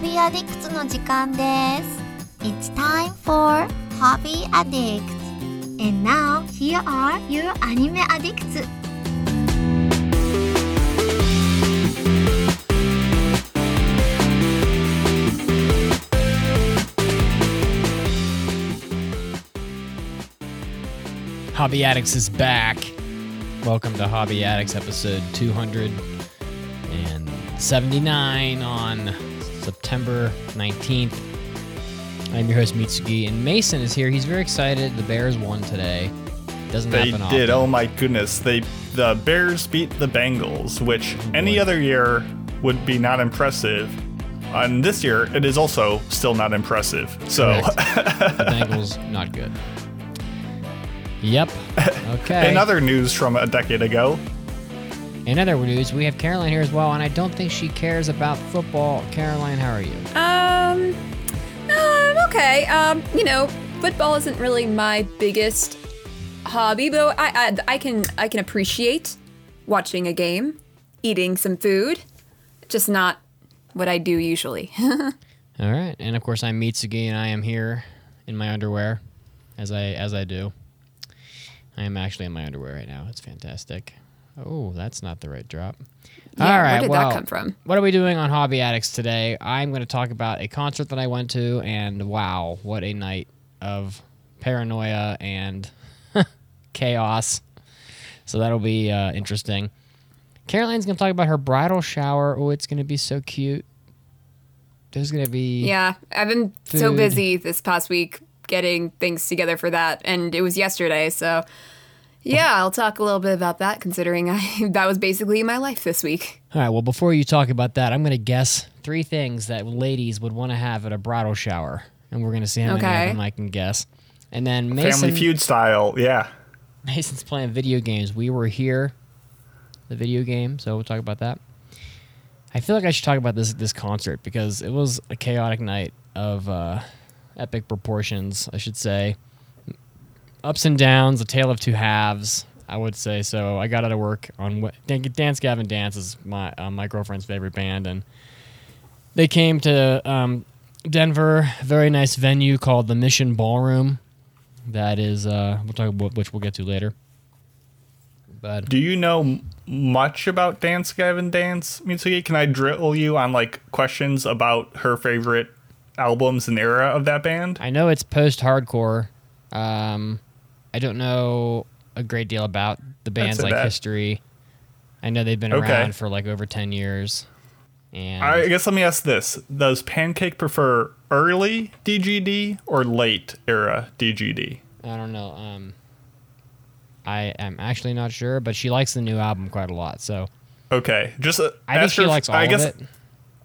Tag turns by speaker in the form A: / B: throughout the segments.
A: Hobby Addicts の時間です。It's time for Hobby Addicts. And now, here are your anime addicts.
B: 「Hobby Addicts is back. Welcome to Hobby Addicts episode 279 on September 19th. I'm your host Mitsugi, and Mason is here. He's very excited. The Bears won today. Doesn't
C: They
B: happen
C: did.
B: often.
C: Oh my goodness. They the Bears beat the Bengals, which oh,
B: any
C: other year would be not impressive. And this year, it is also still not impressive. So,
B: the Bengals not good. Yep. Okay.
C: in other news from a decade ago,
B: In other news, we have Caroline here as well, and I don't think she cares about football. Caroline, how are you?
D: Um, uh, I'm okay. Um, you know, football isn't really my biggest hobby, but I, I I can I can appreciate watching a game, eating some food, just not what I do usually.
B: All right, and of course I'm Mitsugi, and I am here in my underwear, as I as I do. I am actually in my underwear right now. It's fantastic. Oh, that's not the right drop.
D: Yeah,
B: All
D: where
B: right,
D: did that come from?
B: What are we doing on Hobby Addicts today? I'm going to talk about a concert that I went to, and wow, what a night of paranoia and chaos. So that'll be uh, interesting. Caroline's going to talk about her bridal shower. Oh, it's going to be so cute. There's going to be
D: yeah, I've been so busy this past week getting things together for that, and it was yesterday, so. Yeah, I'll talk a little bit about that considering I that was basically my life this week.
B: All right. Well, before you talk about that, I'm going to guess three things that ladies would want to have at a bridal shower, and we're going to see how many of them I can guess. And then Mason,
C: Family Feud style. Yeah.
B: Mason's playing video games. We were here, the video game. So we'll talk about that. I feel like I should talk about this this concert because it was a chaotic night of uh, epic proportions. I should say, ups and downs, a tale of two halves. I would say so. I got out of work on what Dance Gavin Dance is my uh, my girlfriend's favorite band, and they came to um, Denver. Very nice venue called the Mission Ballroom. That is, uh, we'll talk about which we'll get to later. But
C: Do you know much about Dance Gavin Dance, Mitsugi? Can I drill you on like questions about her favorite albums and era of that band?
B: I know it's post-hardcore. Um, I don't know a great deal about the band's like history. I know they've been
C: Okay.
B: around for like over ten years, and
C: I guess let me ask this: Does Pancake prefer early DGD or late era DGD?
B: I don't know. Um, I am actually not sure, but she likes the new album quite a lot. So
C: Okay, just uh,
B: I think she likes all
C: I guess,
B: of it.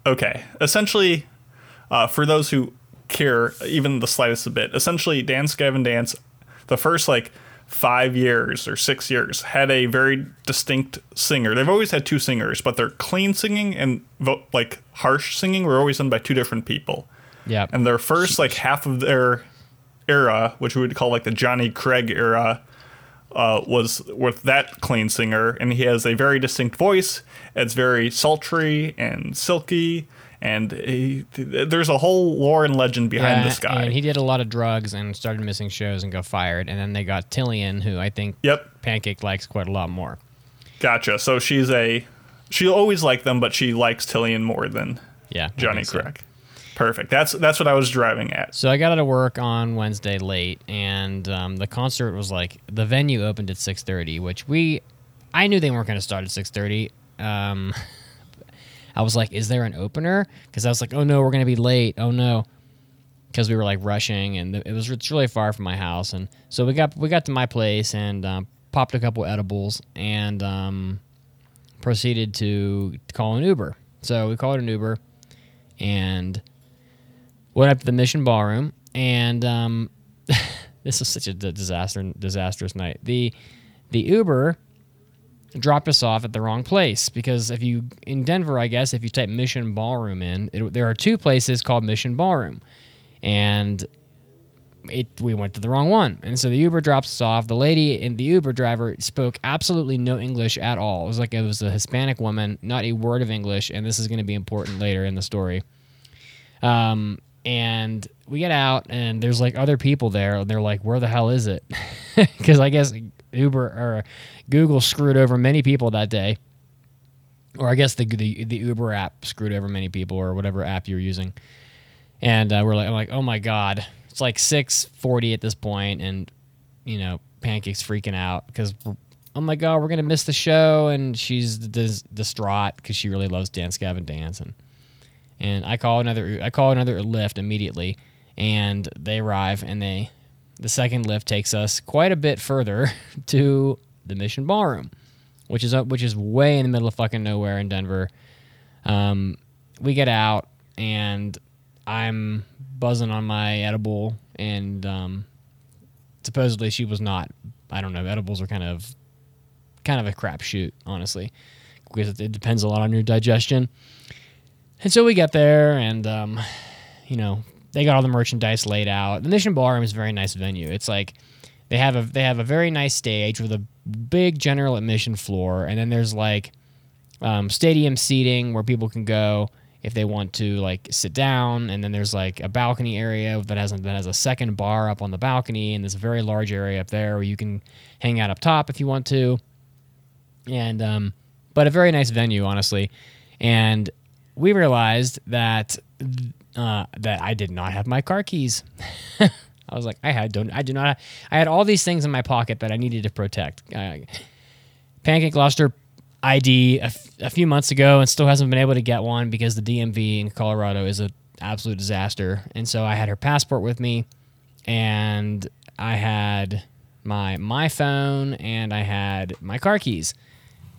C: Okay, essentially, uh, for those who care even the slightest bit, essentially, Dance Gavin Dance, the first like five years or six years had a very distinct singer. They've always had two singers, but their clean singing and vo- like harsh singing were always done by two different people.
B: Yeah,
C: And their first like half of their era, which we would call like the Jonny Craig era, uh, was with that clean singer, and he has a very distinct voice. It's very sultry and silky, and he, there's a whole lore and legend behind
B: yeah,
C: this guy.
B: and he did a lot of drugs and started missing shows and got fired. And then they got Tilian, who I think
C: yep,
B: Pancake likes quite a lot more.
C: gotcha. So she's a she always liked them, but she likes Tilian more than
B: Yeah,
C: Johnny
B: think so.
C: Perfect. That's that's what I was driving at.
B: So I got out of work on Wednesday late, and um, the concert was like the venue opened at six thirty, which we, I knew they weren't going to start at six thirty. Um, I was like, "Is there an opener?" Because I was like, "Oh no, we're to be late. Oh no," because we were like rushing, and it was really far from my house, and so we got we got to my place and um, popped a couple edibles and um, proceeded to call an Uber. So we called an Uber, and went up to the Mission Ballroom, and um, this was such a disaster, disastrous night. The the Uber dropped us off at the wrong place because if you in Denver, I guess if you type Mission Ballroom in, it, there are two places called Mission Ballroom, and it we went to the wrong one. And so the Uber drops us off. The lady and the Uber driver spoke absolutely no English at all. It was like it was a Hispanic woman, not a word of English, and this is going to be important later in the story. Um, and we get out, and there's like other people there, and they're like, "Where the hell is it?" Because I guess Uber or Google screwed over many people that day, or I guess the the, the Uber app screwed over many people, or whatever app you're using. And uh, we're like, I'm like, oh my god, it's like six forty at this point, and you know, Pancake's freaking out because oh my god, we're gonna miss the show, and she's dis- distraught because she really loves Dance Gavin Dance, and and I call another I call another Lyft immediately, and they arrive, and they the second Lyft takes us quite a bit further to the Mission Ballroom, which is up, which is way in the middle of fucking nowhere in Denver. Um, we get out, and I'm buzzing on my edible, and um, supposedly she was not. I don't know. Edibles are kind of kind of a crapshoot, honestly, because it depends a lot on your digestion. And so we get there, and um, you know they got all the merchandise laid out. The Mission Ballroom is a very nice venue. It's like they have a they have a very nice stage with a big general admission floor, and then there's like um, stadium seating where people can go if they want to like sit down, and then there's like a balcony area that has that has a second bar up on the balcony, and there's a very large area up there where you can hang out up top if you want to, and um, but a very nice venue, honestly, and we realized that uh, that I did not have my car keys. I was like, I had don't I do not I had all these things in my pocket that I needed to protect. Uh, Pancake lost her ID a, f- a few months ago and still hasn't been able to get one because the DMV in Colorado is an absolute disaster. And so I had her passport with me, and I had my my phone and I had my car keys,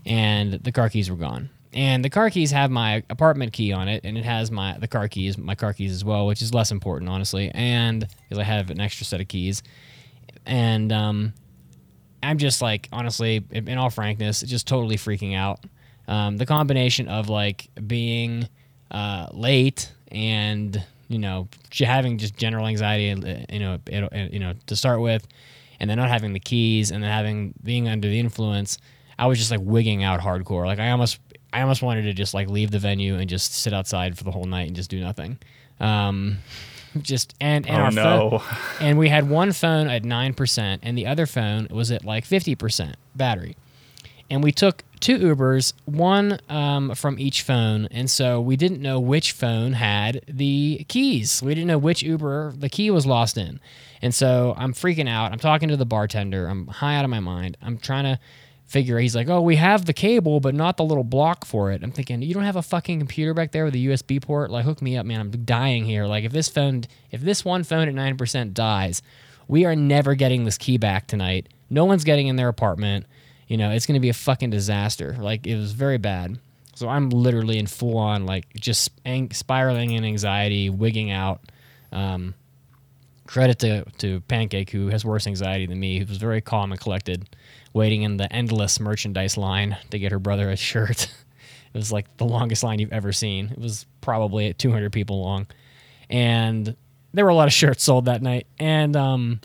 B: and the car keys were gone. And the car keys have my apartment key on it, and it has my the car keys, my car keys as well, which is less important, honestly. And because I have an extra set of keys, and um, I'm just like, honestly, in all frankness, just totally freaking out. Um, the combination of like being uh, late and you know having just general anxiety, uh, you know, it, you know, to start with, and then not having the keys, and then having being under the influence, I was just like wigging out hardcore. Like I almost, I almost wanted to just like leave the venue and just sit outside for the whole night and just do nothing. Um, just and and
C: Oh,
B: our phone- and we had one phone at 9% and the other phone was at like 50% battery. And we took two ubers one um, from each phone. And so we didn't know which phone had the keys. We didn't know which uber the key was lost in. And so i'm freaking out. I'm talking to the bartender. I'm high out of my mind. I'm trying to figure he's like oh we have the cable but not the little block for it. I'm thinking you don't have a fucking computer back there with a usb port? Like hook me up man. I'm dying here. Like if this phone if this one phone at 9% dies we are never getting this key back tonight. No one's getting in their apartment. You know it's going to be a fucking disaster. Like it was very bad. So i'm literally in full on like just spiraling in anxiety wigging out. Um, credit to, to Pancake, who has worse anxiety than me, who was very calm and collected, waiting in the endless merchandise line to get her brother a shirt. it was like the longest line you've ever seen. It was probably 200 people long. And there were a lot of shirts sold that night. And um,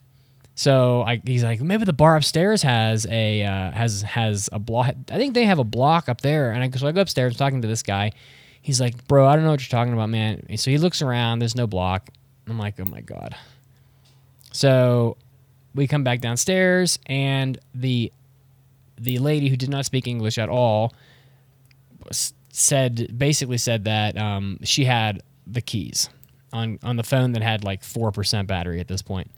B: so I, he's like, maybe the bar upstairs has a uh, has has a block. I think they have a block up there. And I, so I go upstairs talking to this guy. He's like, bro, I don't know what you're talking about, man. So he looks around. There's no block. I'm like, oh my god. So we come back downstairs, and the the lady who did not speak English at all said basically said that um, she had the keys on on the phone that had like four percent battery at this point.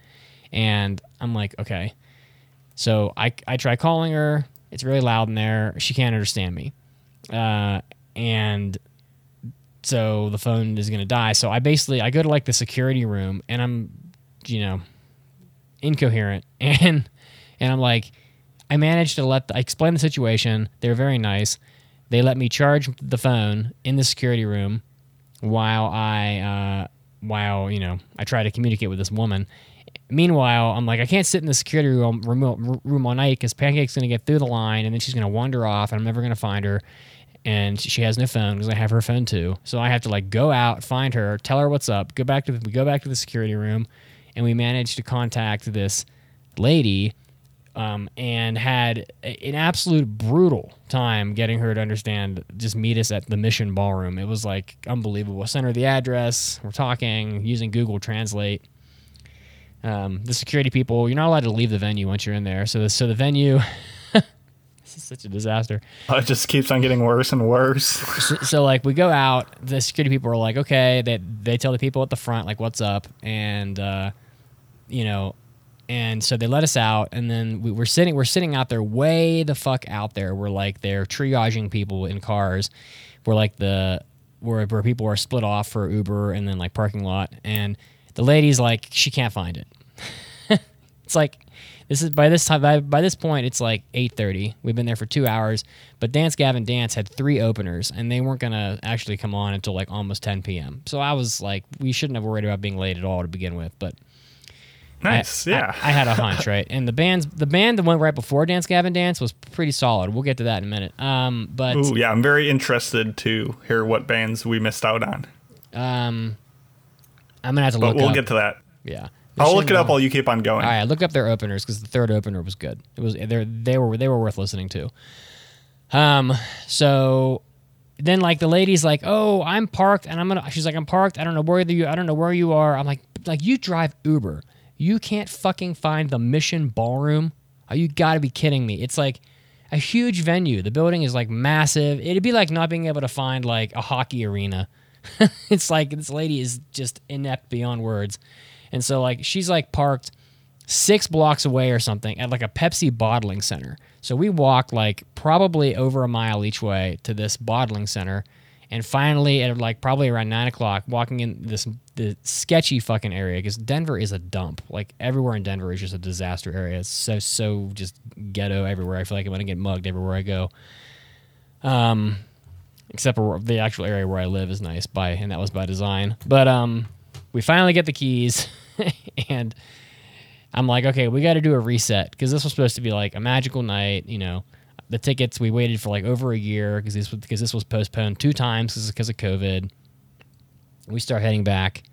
B: and I'm like, okay. So I I try calling her. It's really loud in there. She can't understand me, uh, and so the phone is gonna die. So I basically I go to like the security room, and I'm you know incoherent. And and I'm like I managed to let the, I explained the situation. They're very nice. They let me charge the phone in the security room while I uh, while you know I try to communicate with this woman. Meanwhile I'm like I can't sit in the security room room, room all night because Pancake's gonna get through the line and then she's gonna wander off and I'm never gonna find her. And she has no phone because I have her phone too. So I have to like go out, find her, tell her what's up, go back to we go back to the security room, and we managed to contact this lady um, and had a- an absolute brutal time getting her to understand. Just meet us at the Mission Ballroom. It was like unbelievable. Sent her the address. We're talking using Google Translate. Um, the security people, you're not allowed to leave the venue once you're in there. So, the, so the venue, this is such a disaster.
C: it just keeps on getting worse and worse.
B: So, so like we go out, the security people are like, okay, they they tell the people at the front like what's up, and uh, you know, and so they let us out, and then we, we're sitting we're sitting out there way the fuck out there. We're like they're triaging people in cars. We're like the where where people are split off for Uber and then like parking lot, and the lady's like she can't find it. it's like this is by this time by, by this point it's like 8.30 we've been there for two hours but dance gavin dance had three openers and they weren't gonna actually come on until like almost 10 p.m so i was like we shouldn't have worried about being late at all to begin with but
C: Nice,
B: I-
C: yeah.
B: I, I had a hunch right and the bands the band that went right before dance gavin dance was pretty solid we'll get to that in a minute um but
C: Ooh, yeah, I'm very interested to hear what bands we missed out on.
B: um i'm gonna have to
C: But
B: look
C: we'll
B: up
C: get to that.
B: yeah
C: I'll look it up while you keep on going.
B: All right, look up their openers because the third opener was good. It was they they were they were worth listening to. Um, so then like the lady's like, oh, I'm parked and I'm gonna. She's like, I'm parked. I don't know where you. I don't know where you are. I'm like, like you drive Uber. You can't fucking find the Mission Ballroom. Oh, you got to be kidding me. It's like a huge venue. The building is like massive. It'd be like not being able to find like a hockey arena. it's like this lady is just inept beyond words. And so like she's like parked six blocks away or something at like a Pepsi bottling center. So we walked like probably over a mile each way to this bottling center. And finally, at like probably around nine o'clock, walking in this the sketchy fucking area because Denver is a dump. Like everywhere in Denver is just a disaster area. It's so so just ghetto everywhere. I feel like I'm gonna get mugged everywhere I go. Um, except for the actual area where I live is nice by, and that was by design. But um, we finally get the keys, and I'm like, okay, we got to do a reset because this was supposed to be like a magical night. You know, the tickets we waited for like over a year because this because this was postponed two times because of COVID. We start heading back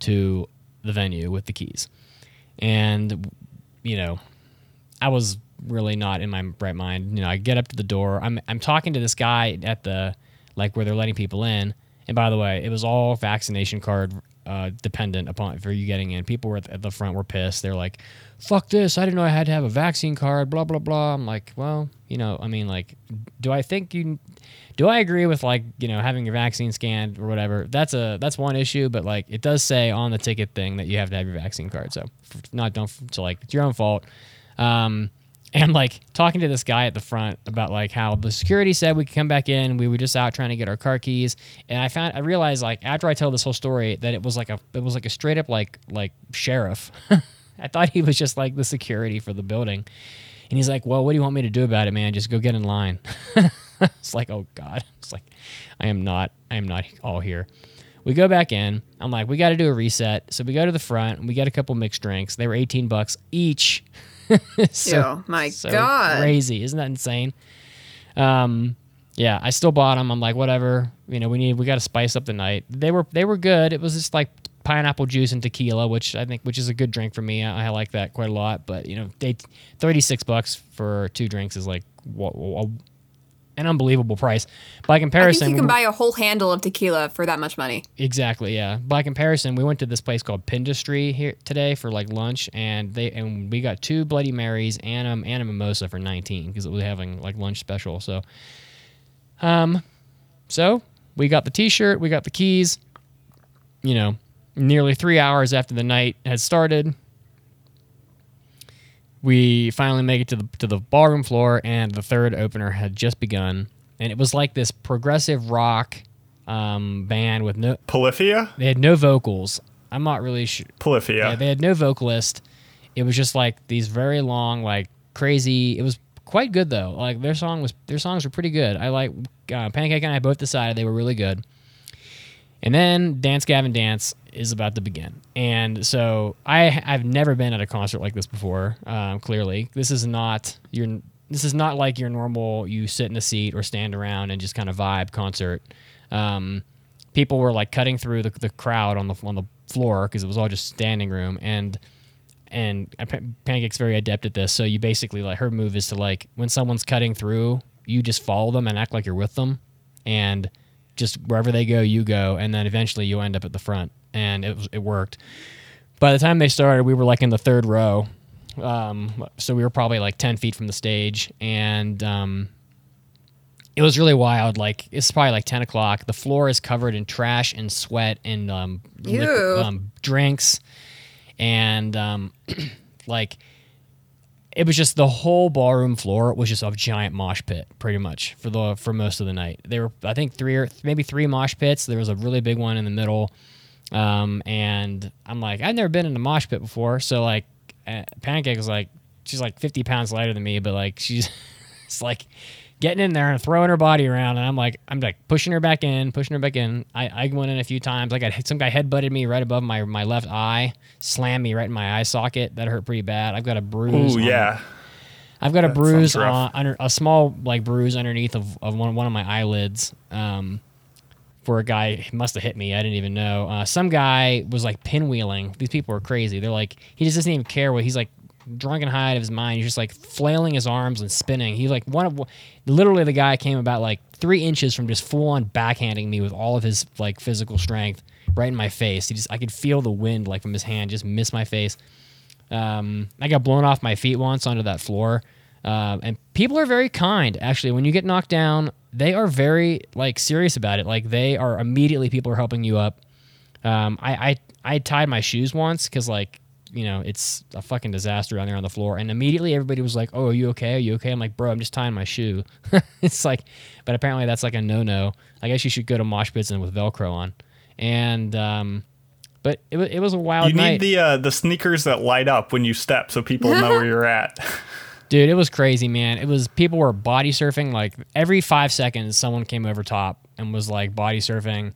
B: to the venue with the keys, and you know, I was really not in my right mind. You know, I get up to the door. I'm I'm talking to this guy at the like where they're letting people in. And by the way, it was all vaccination card uh, dependent upon for you getting in. People were at the- front were pissed. They're like, "Fuck this! I didn't know I had to have a vaccine card." Blah blah blah. I'm like, well, you know, I mean, like, do I think you? Do I agree with like you know having your vaccine scanned or whatever? That's a that's one issue, but like it does say on the ticket thing that you have to have your vaccine card. So not don't so like it's your own fault. Um, and like talking to this guy at the front about like how the security said we could come back in. We were just out trying to get our car keys, and I found I realized like after I tell this whole story that it was like a it was like a straight up like like sheriff. I thought he was just like the security for the building, and he's like, "Well, what do you want me to do about it, man? Just go get in line." it's like, oh god, it's like I am not I am not all here. We go back in. I'm like, we got to do a reset. So we go to the front. and We get a couple mixed drinks. They were 18 bucks each. so,
D: Oh my
B: so
D: God.
B: crazy! Isn't that insane? Um, yeah, I still bought them. I'm like, whatever. You know, we need we got to spice up the night. They were they were good. It was just like pineapple juice and tequila, which I think which is a good drink for me. I, I like that quite a lot. But you know, they 36 bucks for two drinks is like what, wha- an unbelievable price. By comparison,
D: you can buy a whole handle of tequila for that much money.
B: Exactly, yeah. By comparison, we went to this place called Pindustry here today for like lunch, and they and we got two Bloody Marys and um and a mimosa for nineteen because it was having like lunch special. So, um, so we got the T-shirt, we got the keys. You know, nearly three hours after the night had started, we finally make it to the to the ballroom floor, and the third opener had just begun, and it was like this progressive rock um, band with no
C: Polyphia?
B: they had no vocals. I'm not really sure.
C: Polyphia.
B: Yeah, they had no vocalist. It was just like these very long, like crazy. It was quite good though. Like their song was, their songs were pretty good. I like uh, Pancake and I both decided they were really good. And then Dance Gavin Dance is about to begin, and so I I've never been at a concert like this before. Um, clearly, this is not your this is not like your normal you sit in a seat or stand around and just kind of vibe concert. Um, people were like cutting through the, the crowd on the on the floor because it was all just standing room and and Pancake's very adept at this. So you basically like her move is to like when someone's cutting through, you just follow them and act like you're with them, and just wherever they go, you go, and then eventually you'll end up at the front. And it was, it worked. By the time they started, we were like in the third row, um, so we were probably like ten feet from the stage, and um, it was really wild. Like it's probably like ten o'clock. The floor is covered in trash and sweat and um, liqu-
D: Ew.
B: um drinks, and um, like it was just the whole ballroom floor was just a giant mosh pit, pretty much for the for most of the night. There were I think three or maybe three mosh pits. There was a really big one in the middle, um, and I'm like I've never been in a mosh pit before, so like uh, Pancake was like she's like 50 pounds lighter than me, but like she's it's like getting in there and throwing her body around, and I'm like I'm like pushing her back in, pushing her back in. I, I went in a few times. I got some guy headbutted me right above my my left eye, slammed me right in my eye socket. That hurt pretty bad. I've got a bruise.
C: Ooh, yeah.
B: I've got a bruise on under a small like bruise underneath of, of one one of my eyelids. Um, for a guy must have hit me. I didn't even know. Uh, some guy was like pinwheeling. These people are crazy. They're like he just doesn't even care what he's like drunk and high out of his mind. He's just like flailing his arms and spinning. He like one of literally the guy came about like three inches from just full on backhanding me with all of his like physical strength right in my face. He just I could feel the wind like from his hand just miss my face. Um, I got blown off my feet once onto that floor. Um, and people are very kind. Actually, when you get knocked down, they are very like serious about it. Like they are immediately people are helping you up. Um, I, I I tied my shoes once because like you know it's a fucking disaster down there on the floor, and immediately everybody was like, "Oh, are you okay? Are you okay?" I'm like, "Bro, I'm just tying my shoe." it's like, but apparently that's like a no no. I guess you should go to mosh pits and with Velcro on. And um, but it, it was a wild
C: You
B: night.
C: need the uh, the sneakers that light up when you step, so people know where you're at.
B: Dude, it was crazy, man. It was people were body surfing like every five seconds. Someone came over top and was like body surfing.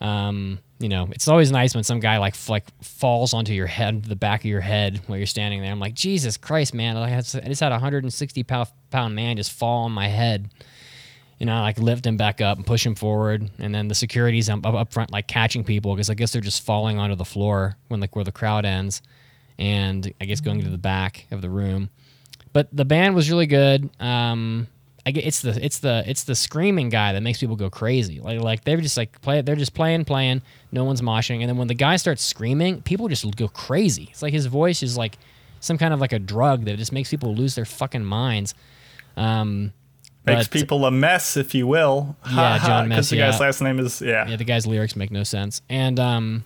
B: Um, you know, it's always nice when some guy like f- like falls onto your head, the back of your head while you're standing there. I'm like, Jesus Christ, man! Like, I just had a 160 pound pound man just fall on my head. You know, I, like lift him back up and push him forward, and then the security's up, up front like catching people because I guess they're just falling onto the floor when like where the crowd ends, and I guess going to the back of the room but the band was really good. Um, I get it's the it's the it's the screaming guy that makes people go crazy. Like like they're just like play they're just playing playing. No one's moshing, and then when the guy starts screaming, people just go crazy. It's like his voice is like some kind of like a drug that just makes people lose their fucking minds. Um,
C: Makes
B: but-
C: people a mess, if you will.
B: Yeah, Jon Mess,
C: Because the guy's
B: yeah.
C: last name is yeah.
B: yeah, the guy's lyrics make no sense, and um,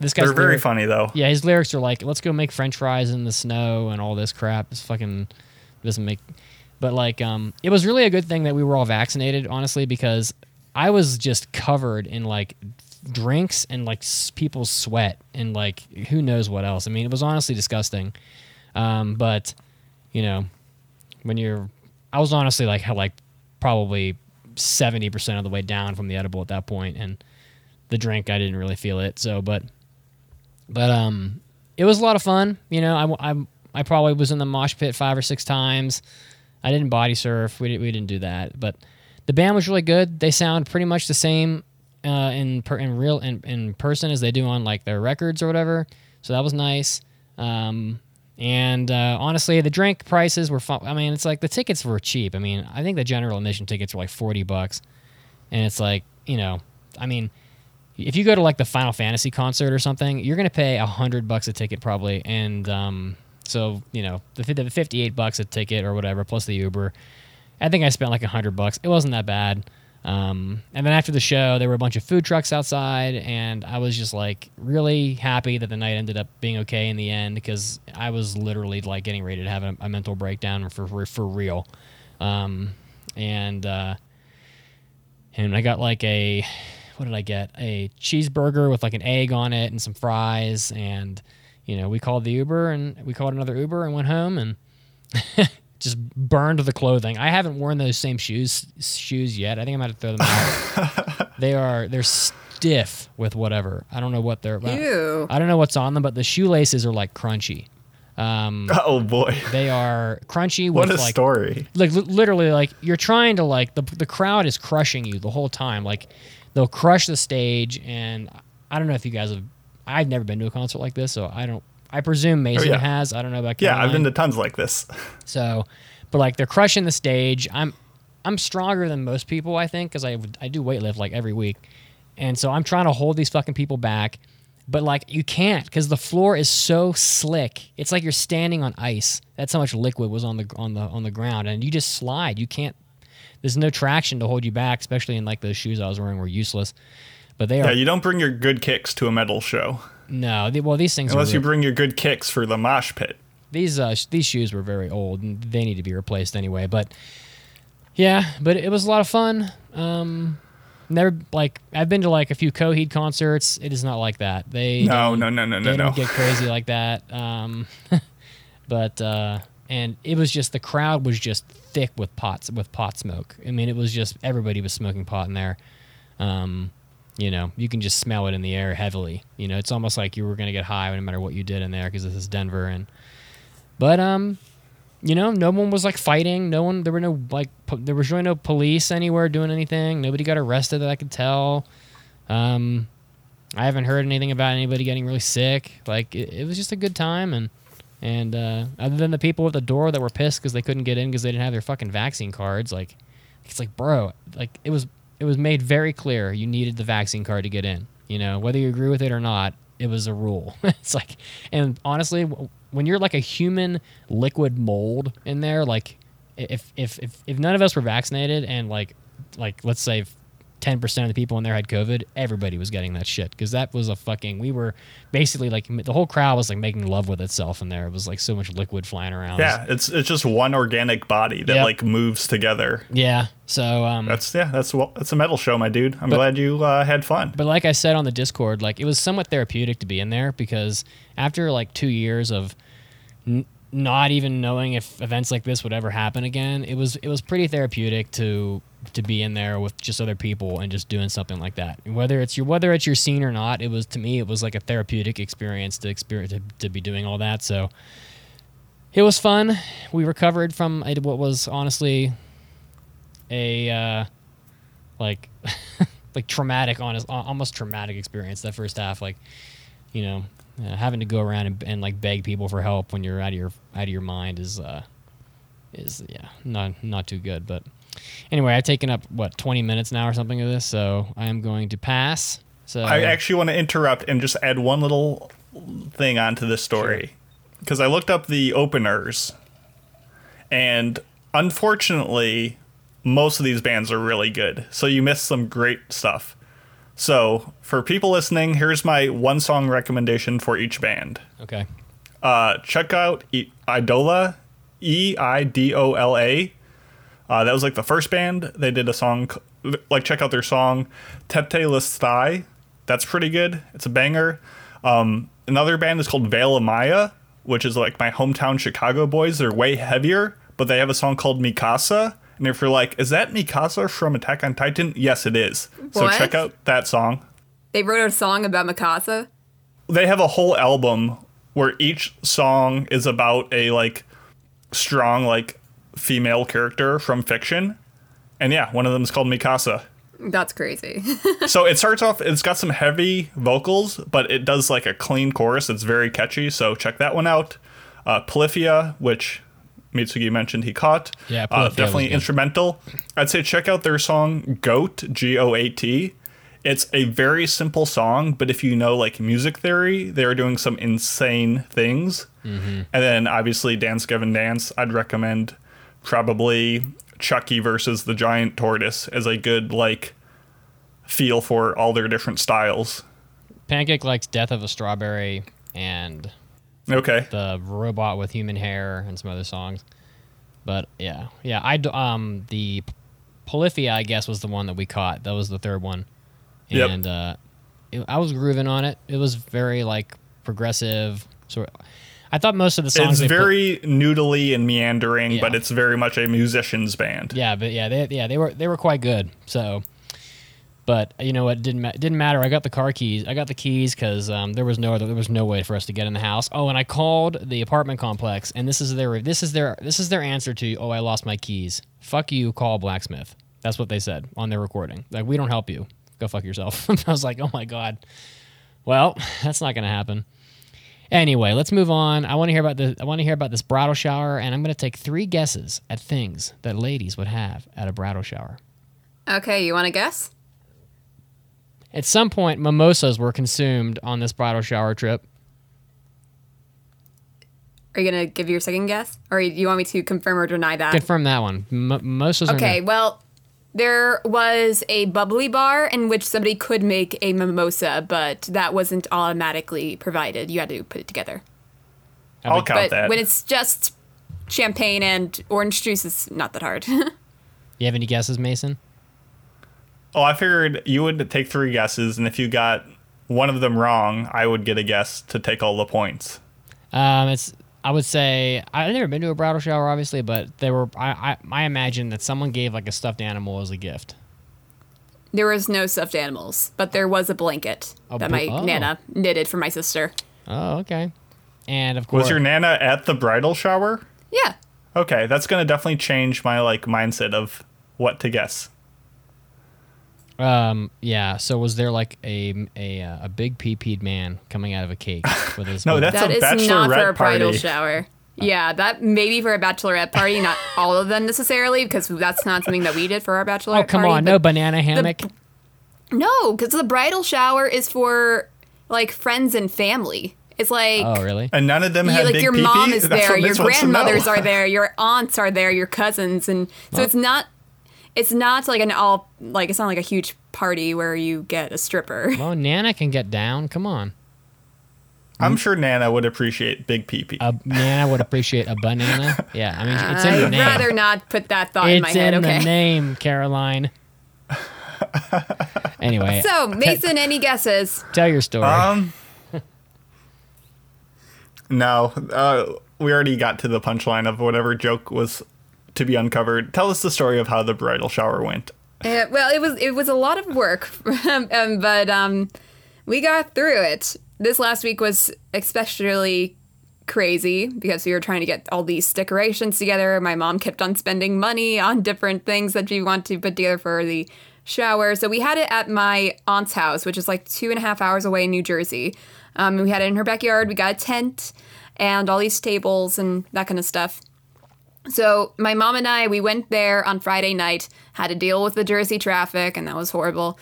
B: this guy's
C: They're very
B: lyric-
C: funny though.
B: Yeah, his lyrics are like, "Let's go make French fries in the snow" and all this crap. It's fucking doesn't make. But like, um, it was really a good thing that we were all vaccinated, honestly, because I was just covered in like drinks and like people's sweat and like who knows what else. I mean, it was honestly disgusting. Um, but you know, when you're, I was honestly like like probably seventy percent of the way down from the edible at that point, and the drink I didn't really feel it. So, but but um, it was a lot of fun. You know, I, I, I probably was in the mosh pit five or six times. I didn't body surf. We, di- we didn't do that. But the band was really good. They sound pretty much the same uh, in per, in real in, in person as they do on like their records or whatever. So that was nice. Um, and uh, honestly, the drink prices were fun. I mean, it's like the tickets were cheap. I mean, I think the general admission tickets were like forty bucks, and it's like you know, I mean, if you go to like the Final Fantasy concert or something, you're gonna pay a hundred bucks a ticket probably, and um, so you know the, the fifty-eight bucks a ticket or whatever plus the Uber. I think I spent like hundred bucks. It wasn't that bad. Um, and then after the show, there were a bunch of food trucks outside, and I was just like really happy that the night ended up being okay in the end because I was literally like getting ready to have a, a mental breakdown for for, for real. Um, and uh, and I got like a what did I get? A cheeseburger with like an egg on it and some fries, and you know we called the Uber and we called another Uber and went home and just burned the clothing. I haven't worn those same shoes shoes yet. I think I'm gonna throw them out. they are they're stiff with whatever. I don't know what they're.
D: Ew.
B: I don't know what's on them, but the shoelaces are like crunchy. Um,
C: Oh boy,
B: they are crunchy
C: what a
B: like
C: story!
B: like li- literally like you're trying to like the the crowd is crushing you the whole time like they'll crush the stage and i don't know if you guys have i've never been to a concert like this so i don't I presume oh, Mason
C: Oh, yeah.
B: has. I don't know about
C: Yeah, I've been to tons like this.
B: So, but like they're crushing the stage. I'm I'm stronger than most people, I think, because I I do weightlift like every week, and so I'm trying to hold these fucking people back, but like you can't because the floor is so slick. It's like you're standing on ice. That's how much liquid was on the on the on the ground, and you just slide. You can't. There's no traction to hold you back, especially in like those shoes I was wearing were useless. But they are
C: Yeah, you don't bring your good kicks to a metal show
B: no. They, well, these things
C: unless you bring your good kicks for the mosh pit.
B: these uh, sh- these shoes were very old and they need to be replaced anyway. But yeah, but it was a lot of fun. Um, never like I've been to like a few Coheed concerts. It is not like that. They
C: No,
B: don't-
C: no, no, no,
B: they
C: no,
B: don't
C: no.
B: get crazy like that. Um, but uh, and it was just the crowd was just thick with pots with pot smoke. I mean, it was just everybody was smoking pot in there. Um, you know, you can just smell it in the air heavily. You know, it's almost like you were gonna get high no matter what you did in there because this is Denver and. But um, you know, no one was like fighting. No one. There were no like. Po- there was really no police anywhere doing anything. Nobody got arrested that I could tell. Um, I haven't heard anything about anybody getting really sick. Like it, it was just a good time, and and uh, other than the people at the door that were pissed because they couldn't get in because they didn't have their fucking vaccine cards. Like it's like, bro, like it was it was made very clear you needed the vaccine card to get in. You know, whether you agree with it or not, it was a rule. it's like, and honestly, when you're like a human liquid mold in there, like if if if, if none of us were vaccinated and like like let's say. 10% of the people in there had COVID, everybody was getting that shit. Because that was a fucking, we were basically like, the whole crowd was like making love with itself in there. It was like so much liquid flying around.
C: Yeah, it's it's just one organic body that
B: Yep.
C: like moves together.
B: Yeah. So, um,
C: That's yeah, that's well, that's a metal show, my dude. I'm
B: But-
C: glad you uh, had fun.
B: But like I said on the Discord, like it was somewhat therapeutic to be in there because after like two years of not even knowing if events like this would ever happen again, it was it was pretty therapeutic to to be in there with just other people and just doing something like that. Whether it's your whether it's your scene or not, it was to me it was like a therapeutic experience to experience to, to be doing all that. So it was fun. We recovered from what was honestly a uh, like like traumatic, honest, almost traumatic experience that first half. Like, you know, uh, having to go around and, and like beg people for help when you're out of your out of your mind is uh is yeah not not too good. But anyway, I've taken up what 20 minutes now or something of this, so I am going to pass. So
C: I actually want to interrupt and just add one little thing onto this story because I looked up the openers, and unfortunately, most of these bands are really good. So you miss some great stuff. So for people listening, here's my one song recommendation for each band.
B: okay,
C: Uh, check out E- Idola, E I D O L A. Uh, that was like the first band. They did a song, like check out their song, Tete Listai. That's pretty good. It's a banger. Um, another band is called Veil of Maya, which is like my hometown Chicago boys. They're way heavier, but they have a song called Mikasa. And if you're like, is that Mikasa from Attack on Titan? Yes, it is. So
D: What?
C: check out that song.
D: They wrote a song about Mikasa.
C: they have a whole album where each song is about a like strong like female character from fiction and yeah one of them is called mikasa
D: That's crazy.
C: so it starts off it's got some heavy vocals but it does like a clean chorus it's very catchy so check that one out uh, polyphia which mitsugi mentioned he caught.
B: Yeah,
C: uh, definitely instrumental. I'd say check out their song goat g-o-a-t it's a very simple song but if you know like music theory they're doing some insane things.
B: Mm-hmm.
C: and then obviously dance gavin dance i'd recommend probably chucky versus the giant tortoise as a good like feel for all their different styles.
B: Pancake likes "Death of a Strawberry" and
C: okay
B: the robot with human hair and some other songs. But yeah, yeah, I um the Polyphia I guess was the one that we caught. That was the third one,
C: Yep.
B: and uh, it, I was grooving on it. It was very like progressive. Sort. I thought most of the songs
C: it's
B: they put-
C: very noodly and meandering
B: Yeah.
C: but it's very much a musician's band
B: yeah, but yeah, they yeah they were they were quite good. So, but you know what didn't ma- didn't matter. I got the car keys. I got the keys because um, there was no other, there was no way for us to get in the house. Oh, and I called the apartment complex, and this is their this is their this is their answer to oh I lost my keys. Fuck you. Call blacksmith. That's what they said on their recording. Like we don't help you. Go fuck yourself. I was like oh my god. Well, that's not gonna happen. Anyway, let's move on. I want to hear about the I want to hear about this bridal shower, and I'm going to take three guesses at things that ladies would have at a bridal shower.
D: Okay, you want to guess?
B: At some point, mimosas were consumed on this bridal shower trip.
D: Are you gonna give your second guess, or do you want me to confirm or deny that?
B: Confirm that one. M- mimosas.
D: Okay,
B: no-
D: well, there was a bubbly bar in which somebody could make a mimosa, but that wasn't automatically provided. You had to put it together.
C: I'll count
D: but
C: that.
D: when it's just champagne and orange juice, it's not that hard.
B: you have any guesses, Mason?
C: Oh, I figured you would take three guesses, and if you got one of them wrong, I would get a guess to take all the points.
B: Um, it's. I would say I've never been to a bridal shower, obviously, but they were. I I, I imagine that someone gave like a stuffed animal as a gift.
D: there was no stuffed animals, but there was a blanket
B: A
D: that
B: bl-
D: my
B: oh.
D: nana knitted for my sister.
B: Oh, okay. And of course,
C: Was your nana at the bridal shower?
D: Yeah.
C: Okay, that's gonna definitely change my like mindset of what to guess.
B: Um. Yeah. So was there like a a uh, a big pee-peed man coming out of a cake with his?
C: No, that's
D: That
C: a
D: is not for
C: bachelorette
D: a bridal
C: party.
D: shower. Yeah, that maybe for a bachelorette party, not all of them necessarily, because that's not something that we did for our bachelorette
B: Oh come
D: party.
B: on! No banana hammock.
D: No, because the bridal shower is for like friends and family. It's like,
B: oh really?
C: And none of them
D: you- like
C: big
D: your
C: pee-pee?
D: mom is
C: That's
D: there, your
C: Mitch wants to know.
D: grandmothers are there, your aunts are there, your cousins, and so it's not. It's not like an all like it's not like a huge party where you get a stripper.
B: Well, Nana can get down. Come on.
C: I'm sure Nana would appreciate big pee-pee.
B: A Nana would appreciate a banana. Yeah, I mean it's in the name.
D: I'd rather not put that thought in my head.
B: it's
D: head.
B: in
D: Okay.
B: the name, Caroline. anyway,
D: So Mason, any guesses?
B: tell your story.
C: Um, no, uh, we already got to the punchline of whatever joke was to be uncovered. Tell us the story of how the bridal shower went.
D: Uh, well, it was it was a lot of work, um, but um, we got through it. This last week was especially crazy because we were trying to get all these decorations together. My mom kept on spending money on different things that she wanted to put together for the shower. So we had it at my aunt's house, which is like two and a half hours away in New Jersey. Um, we had it in her backyard. We got a tent and all these tables and that kind of stuff. So my mom and I, we went there on Friday night, had to deal with the Jersey traffic, and that was horrible.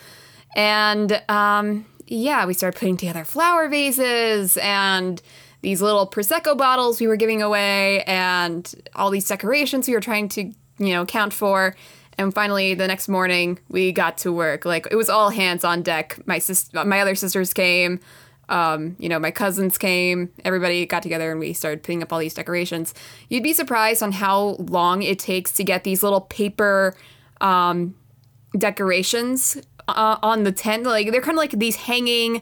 D: And um, yeah, we started putting together flower vases and these little prosecco bottles we were giving away, and all these decorations we were trying to, you know, count for. And finally, the next morning, we got to work. Like it was all hands on deck. My sis, my other sisters came um, you know, my cousins came, everybody got together and we started putting up all these decorations. You'd be surprised on how long it takes to get these little paper um, decorations uh, on the tent. Like they're kind of like these hanging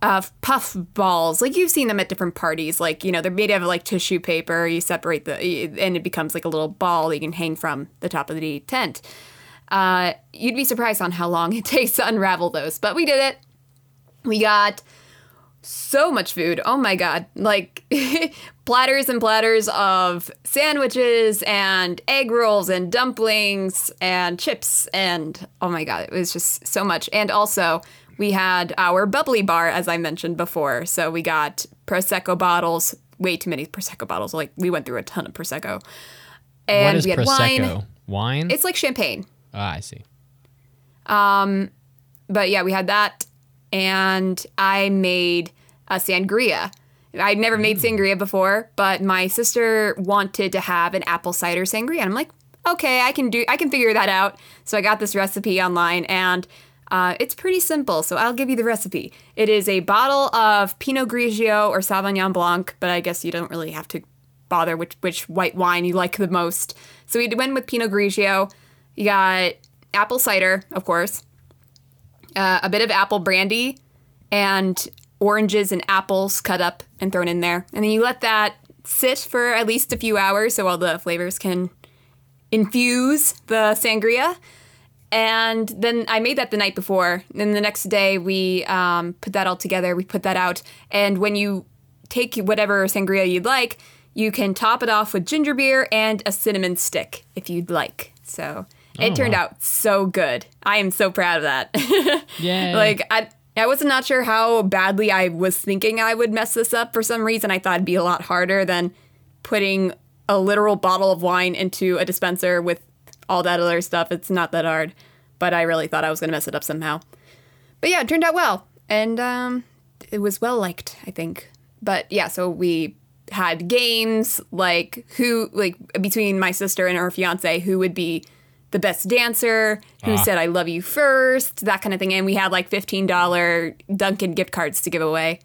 D: uh, puff balls. Like you've seen them at different parties. Like, you know, they're made out of like tissue paper. You separate the, and it becomes like a little ball that you can hang from the top of the tent. Uh, you'd be surprised on how long it takes to unravel those, but we did it. We got so much food. Oh my god. Like platters and platters of sandwiches and egg rolls and dumplings and chips and oh my god, it was just so much. And also, we had our bubbly bar as I mentioned before. So we got prosecco bottles, way too many prosecco bottles. Like we went through a ton of prosecco. And
B: what is
D: we had
B: prosecco?
D: wine.
B: Wine?
D: It's like champagne.
B: ah, I see.
D: Um But yeah, we had that, and I made a sangria. I'd never made sangria before, but my sister wanted to have an apple cider sangria, and I'm like, okay, I can do, I can figure that out. So I got this recipe online, and uh, it's pretty simple. So I'll give you the recipe. It is a bottle of Pinot Grigio or Sauvignon Blanc, but I guess you don't really have to bother which which white wine you like the most. So we went with Pinot Grigio. You got apple cider, of course uh, a bit of apple brandy and oranges and apples cut up and thrown in there. And then you let that sit for at least a few hours so all the flavors can infuse the sangria. And then I made that the night before. Then the next day we um, put that all together. We put that out. And when you take whatever sangria you'd like, you can top it off with ginger beer and a cinnamon stick if you'd like. So it
B: Oh,
D: turned
B: wow.
D: out so good. I am so proud of that.
B: yeah.
D: like I I was not sure how badly I was thinking I would mess this up. For some reason, I thought it'd be a lot harder than putting a literal bottle of wine into a dispenser with all that other stuff. It's not that hard, but I really thought I was going to mess it up somehow. But yeah, it turned out well. And um, it was well liked, I think. But yeah, so we had games like who, like between my sister and her fiance, who would be the best dancer, who
B: Ah.
D: said I love you first, that kind of thing. And we had like $15 Dunkin' gift cards to give away.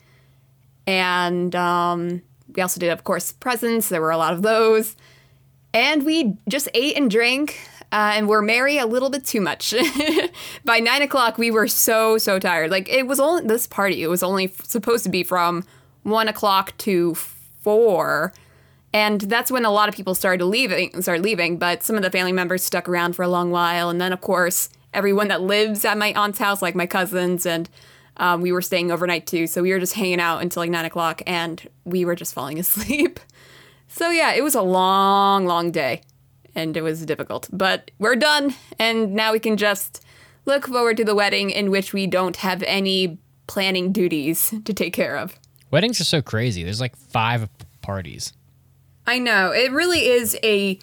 D: And um, we also did, of course, presents. There were a lot of those. And we just ate and drank uh, and were merry a little bit too much. By nine o'clock, we were so, so tired. Like, it was only this party, it was only f- supposed to be from one o'clock to four. And that's when a lot of people started leaving, started leaving. But some of the family members stuck around for a long while. And then, of course, everyone that lives at my aunt's house, like my cousins, and um, we were staying overnight too. So we were just hanging out until like nine o'clock, and we were just falling asleep. So yeah, it was a long, long day, and it was difficult. But we're done, and now we can just look forward to the wedding, in which we don't have any planning duties to take care of.
B: Weddings are so crazy. There's like five parties.
D: I know it really is a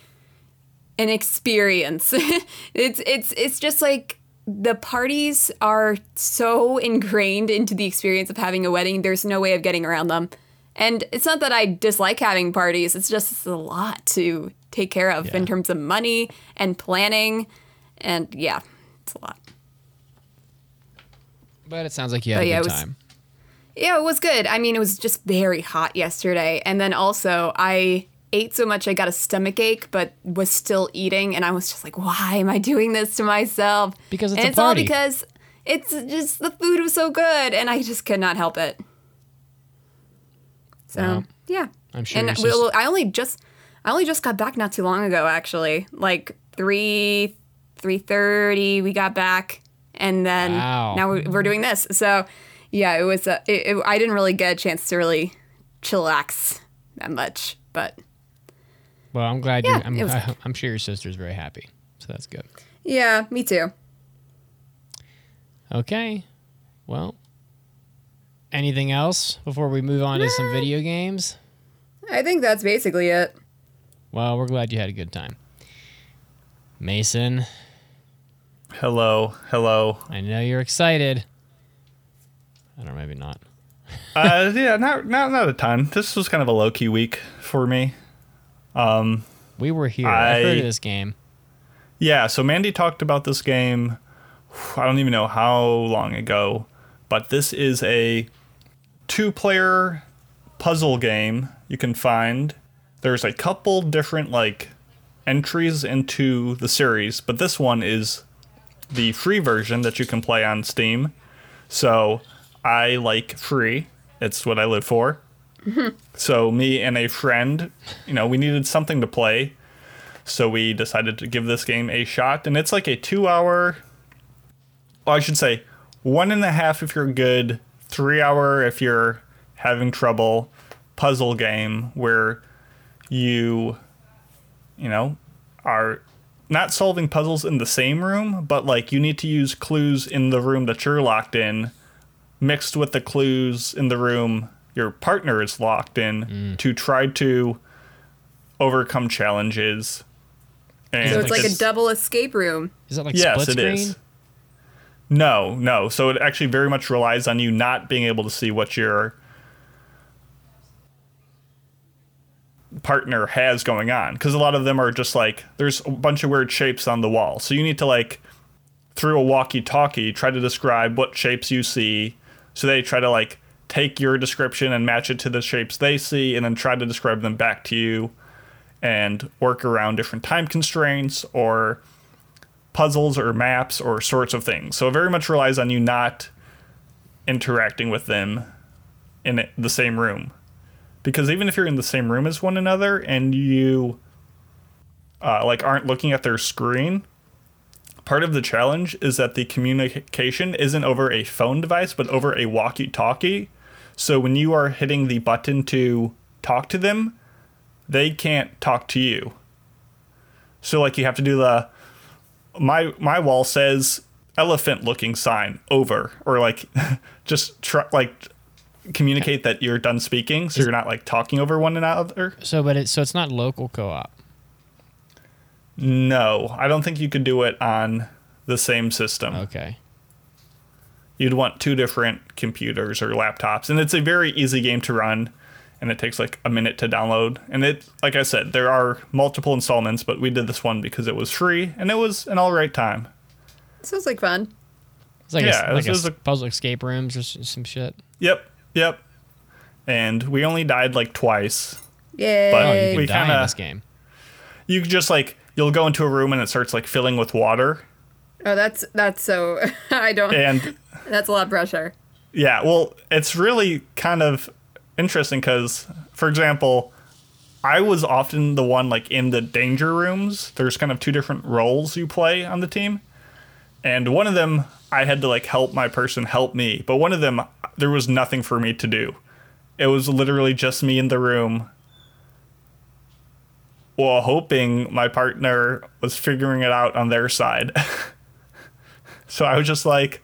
D: an experience. it's it's it's just like the parties are so ingrained into the experience of having a wedding. There's no way of getting around them. And it's not that I dislike having parties. It's just it's a lot to take care of in terms of money and planning. And yeah, it's a lot.
B: But it sounds like you had
D: But
B: a
D: yeah,
B: good
D: was-
B: time.
D: Yeah, it was good. I mean, it was just very hot yesterday. And then also, I ate so much I got a stomach ache, but was still eating. And I was just like, why am I doing this to myself?
B: Because it's
D: and
B: a
D: it's all because it's just the food was so good. And I just could not help it. So, yeah.
B: I'm sure
D: And well,
B: sis-
D: I only just, I only just got back not too long ago, actually. Like 3, 3.30, we got back. And then
B: Wow.
D: now we're we're doing this. So, yeah, it was. Uh, it, it, I didn't really get a chance to really chillax that much, but
B: Well, I'm glad
D: Yeah,
B: you. I'm,
D: it was
B: I, I'm sure your sister's very happy. So that's good.
D: yeah, me too.
B: Okay. Well, anything else before we move on to some video games?
D: I think that's basically it.
B: Well, we're glad you had a good time. Mason,
C: Hello, hello.
B: I know you're excited. I don't know, maybe not.
C: uh, yeah, not not not a ton. This was kind of a low key week for me.
B: Um, we were here. I, heard of this game.
C: Yeah, so Mandy talked about this game. I don't even know how long ago, but this is a two-player puzzle game you can find. There's a couple different like entries into the series, but this one is the free version that you can play on Steam. So I like free. It's what I live for. So me and a friend, you know, we needed something to play. So we decided to give this game a shot, and it's like a two-hour. Well, I should say one and a half if you're good, three hour if you're having trouble. Puzzle game where you, you know, are not solving puzzles in the same room, but like you need to use clues in the room that you're locked in, mixed with the clues in the room your partner is locked in mm. to try to overcome challenges. And
D: So it's like a double escape room.
B: Is that like
C: yes,
B: split
C: it
B: screen?
C: is. No, no. So it actually very much relies on you not being able to see what your partner has going on because a lot of them are just like there's a bunch of weird shapes on the wall. So you need to like through a walkie-talkie try to describe what shapes you see. So they try to like take your description and match it to the shapes they see and then try to describe them back to you and work around different time constraints or puzzles or maps or sorts of things. So it very much relies on you not interacting with them in the same room. Because even if you're in the same room as one another and you uh, like aren't looking at their screen, part of the challenge is that the communication isn't over a phone device but over a walkie-talkie. So when you are hitting the button to talk to them, they can't talk to you. So like you have to do the my my wall says elephant looking sign over or like just try like communicate that you're done speaking so you're not like talking over one another
B: So, but it so it's not local co-op.
C: no i don't think you could do it on the same system
B: Okay.
C: You'd want two different computers or laptops and it's a very easy game to run and it takes like a minute to download and it like i said there are multiple installments but we did this one because it was free and it was an all right time
D: Sounds like fun.
B: It's like
C: Yeah,
B: a, like
C: this is
B: a,
C: a-
B: puzzle escape rooms or some shit.
C: yep yep and we only died like twice
D: Yay.
C: But
B: Oh, you
C: we
B: die
C: kinda-
B: in this game.
C: you just like you'll go into a room and it starts like filling with water
D: oh, that's that's so. I don't.
C: and
D: That's a lot of pressure.
C: yeah well it's really kind of interesting because for example i was often the one like in the danger rooms there's kind of two different roles you play on the team and one of them i had to like help my person help me but one of them there was nothing for me to do it was literally just me in the room while hoping my partner was figuring it out on their side so i was just like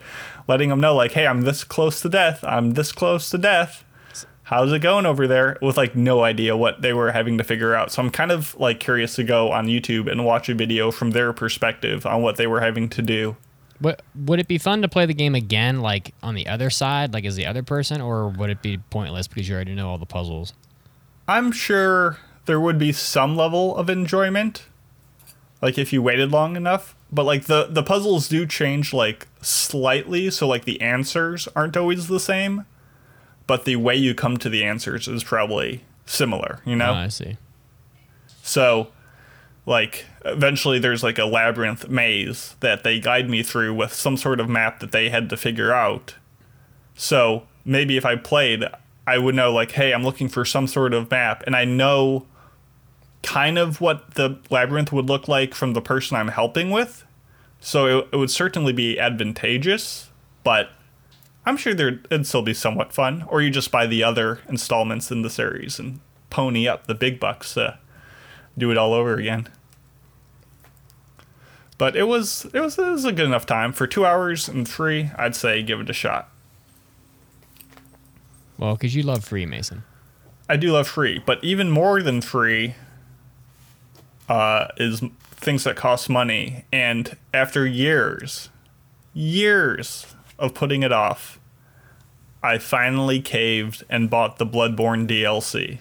C: letting them know like hey i'm this close to death. I'm this close to death. How's it going over there? With like no idea what they were having to figure out. So i'm kind of like curious to go on youtube and watch a video from their perspective on what they were having to do.
B: What would it be fun to play the game again, like on the other side, like as the other person, or would it be pointless because you already know all the puzzles?
C: i'm sure there would be some level of enjoyment like if you waited long enough but like the the puzzles do change like slightly so like the answers aren't always the same but the way you come to the answers is probably similar you know
B: Oh, I see.
C: So, like, eventually there's like a labyrinth maze that they guide me through with some sort of map that they had to figure out. So, maybe if I played, I would know, like, hey, I'm looking for some sort of map, and I know kind of what the labyrinth would look like from the person I'm helping with. So, it, it would certainly be advantageous, but I'm sure there it'd still be somewhat fun. Or you just buy the other installments in the series and pony up the big bucks to do it all over again. But it was it was it was a good enough time for two hours and free. I'd say give it a shot.
B: Well, because you love free Mason.
C: I do love free, but even more than free uh, is things that cost money. And after years, years of putting it off, I finally caved and bought the Bloodborne DLC.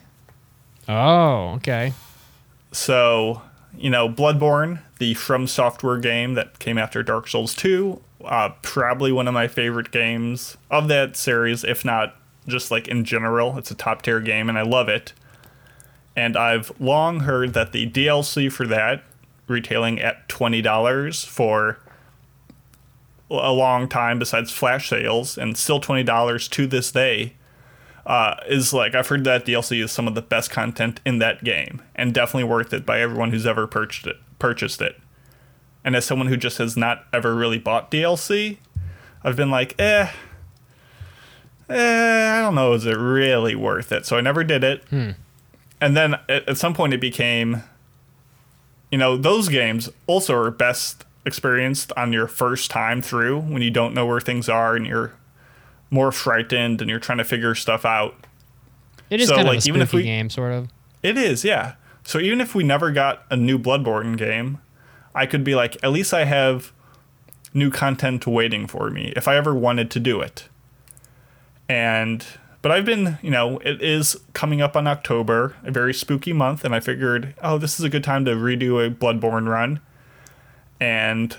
B: Oh, okay.
C: So, you know, Bloodborne, the From Software game that came after Dark Souls 2, uh, probably one of my favorite games of that series, if not just like in general. It's a top tier game and I love it. And I've long heard that the DLC for that, retailing at $20 for a long time besides flash sales and still $20 to this day, uh, is like I've heard that DLC is some of the best content in that game and definitely worth it by everyone who's ever purchased it. Purchased it. And as someone who just has not ever really bought DLC, I've been like, eh, eh, I don't know, is it really worth it? So I never did it. And then at, at some point it became, you know, those games also are best experienced on your first time through when you don't know where things are and you're more frightened and you're trying to figure stuff out.
B: It is
C: So,
B: kind
C: like,
B: of a
C: even if we-
B: game, sort of.
C: It is, yeah. So even if we never got a new Bloodborne game, I could be like, at least I have new content waiting for me if I ever wanted to do it. And but I've been, you know, it is coming up on October, a very spooky month, and I figured, oh, this is a good time to redo a Bloodborne run. And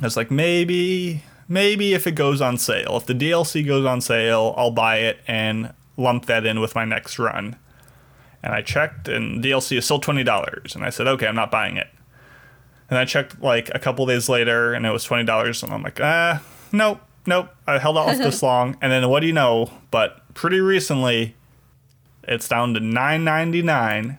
C: I was like, maybe, maybe if it goes on sale, if the DLC goes on sale, I'll buy it and lump that in with my next run. And I checked, and DLC is still twenty dollars. And I said, okay, I'm not buying it. And I checked like a couple days later, and it was twenty dollars. And I'm like, ah, nope, nope. I held off this long, and then what do you know? But pretty recently, it's down to nine ninety nine.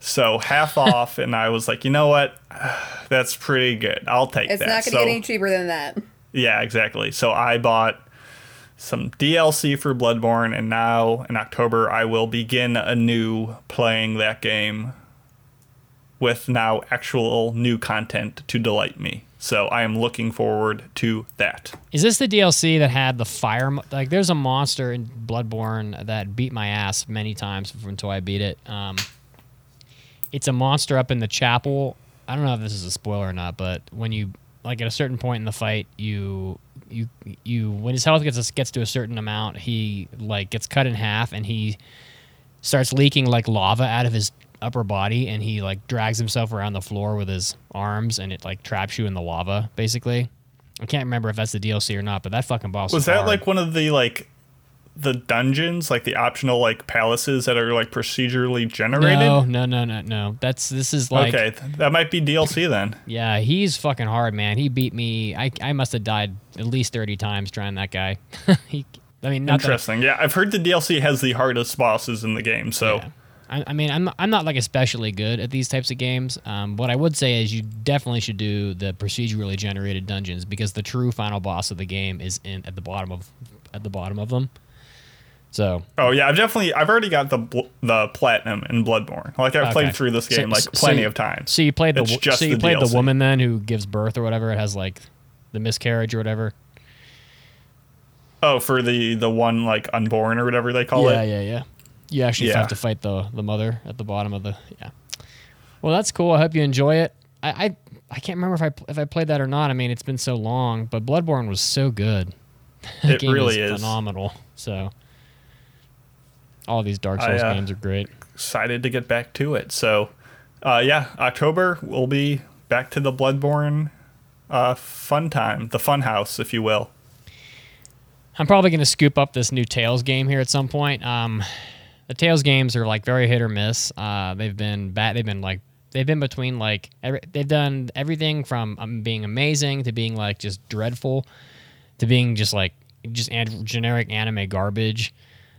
C: So half off, and I was like, you know what? That's pretty good. I'll take
D: It's
C: that.
D: It's not going to
C: So-
D: get any cheaper than that.
C: yeah, exactly. So I bought some DLC for Bloodborne, and now in October I will begin anew playing that game with now actual new content to delight me. So I am looking forward to that.
B: Is this the DLC that had the fire? mo- Like, there's a monster in Bloodborne that beat my ass many times until I beat it. Um, it's a monster up in the chapel. I don't know if this is a spoiler or not, but when you like at a certain point in the fight, you you you when his health gets gets to a certain amount, he like gets cut in half and he starts leaking like lava out of his upper body and he like drags himself around the floor with his arms and it like traps you in the lava basically. I can't remember if that's the DLC or not, but that fucking boss
C: Was that
B: hard.
C: like one of the like the dungeons, like the optional like palaces that are like procedurally generated?
B: no, no, no, no, no. That's this is like
C: okay, that might be DLC then.
B: yeah, he's fucking hard, man. He beat me. I I must have died at least thirty times trying that guy. he, I mean, not that,
C: Interesting. Yeah, I've heard the DLC has the hardest bosses in the game. So
B: Yeah. I, I mean, I'm I'm not like especially good at these types of games. Um, what I would say is you definitely should do the procedurally generated dungeons because the true final boss of the game is in at the bottom of at the bottom of them. So
C: Oh yeah, I've definitely I've already got the bl- the platinum in Bloodborne. Like I've
B: Okay.
C: played through this
B: So-
C: game like
B: so
C: plenty
B: you-
C: of times.
B: So you played the
C: It's just
B: so you
C: the
B: played the woman then who gives birth or whatever. It has like the miscarriage or whatever.
C: Oh, for the the one like unborn or whatever they call
B: yeah,
C: it.
B: Yeah, yeah, yeah. You actually
C: Yeah.
B: have to fight the the mother at the bottom of the yeah. Well, that's cool. I hope you enjoy it. I I, I can't remember if I if I played that or not. I mean, it's been so long, but Bloodborne was so good.
C: It really is.
B: phenomenal. So all these Dark
C: I,
B: Souls
C: uh,
B: games are great.
C: Excited to get back to it. So, uh, yeah, October we'll be back to the Bloodborne uh, fun time, the fun house, if you will.
B: I'm probably going to scoop up this new Tales game here at some point. Um, the Tales games are like very hit or miss. Uh, they've been bad. They've been like they've been between like every, they've done everything from um, being amazing to being like just dreadful to being just like just generic anime garbage.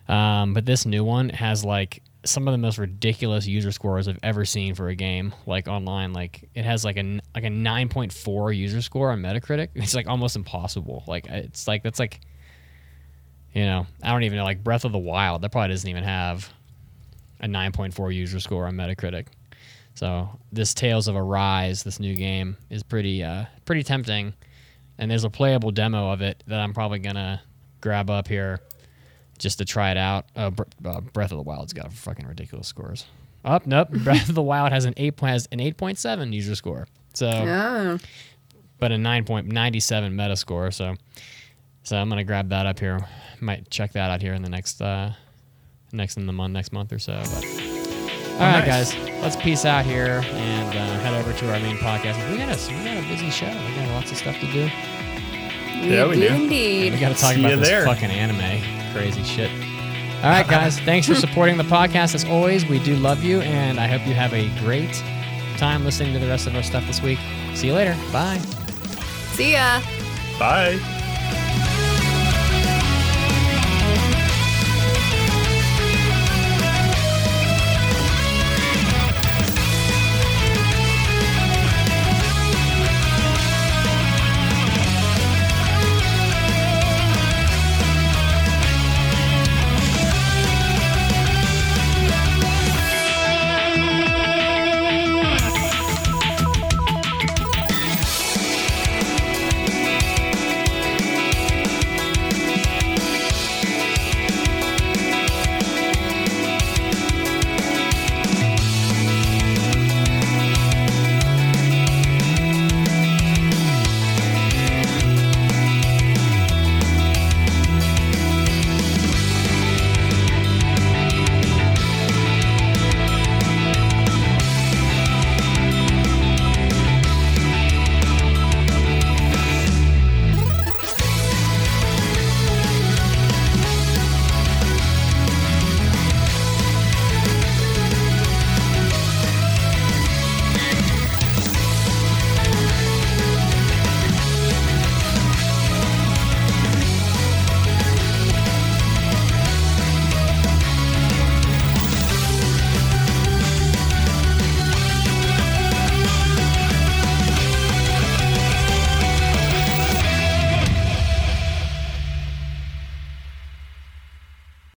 B: Um, but this new one has like some of the most ridiculous user scores I've ever seen for a game, like online. Like it has like a like a 9.4 user score on Metacritic. It's like almost impossible. Like it's like that's like you know, I don't even know, like Breath of the Wild, that probably doesn't even have a 9.4 user score on Metacritic. So this Tales of Arise, this new game, is pretty uh, pretty tempting, and there's a playable demo of it that I'm probably gonna grab up here just to try it out. Uh, Br- uh, Breath of the Wild's got fucking ridiculous scores. Up, oh, nope. Breath of the Wild has an eight has an 8.7 user score. So
D: Oh.
B: but a 9.97 meta score. So, so I'm gonna grab that up here. Might check that out here in the next, uh, next in the month, next month or so. But all right,
C: nice.
B: guys, let's peace out here and uh, head over to our main podcast. We got a we got a busy show. We got lots of stuff to do.
C: Yeah, we do.
D: indeed.
B: We got to talk
C: See
B: about
C: you
B: this
C: there.
B: fucking anime, crazy shit. All right, guys, thanks for supporting the podcast as always. We do love you, and I hope you have a great time listening to the rest of our stuff this week. See you later. Bye.
D: See ya.
C: Bye.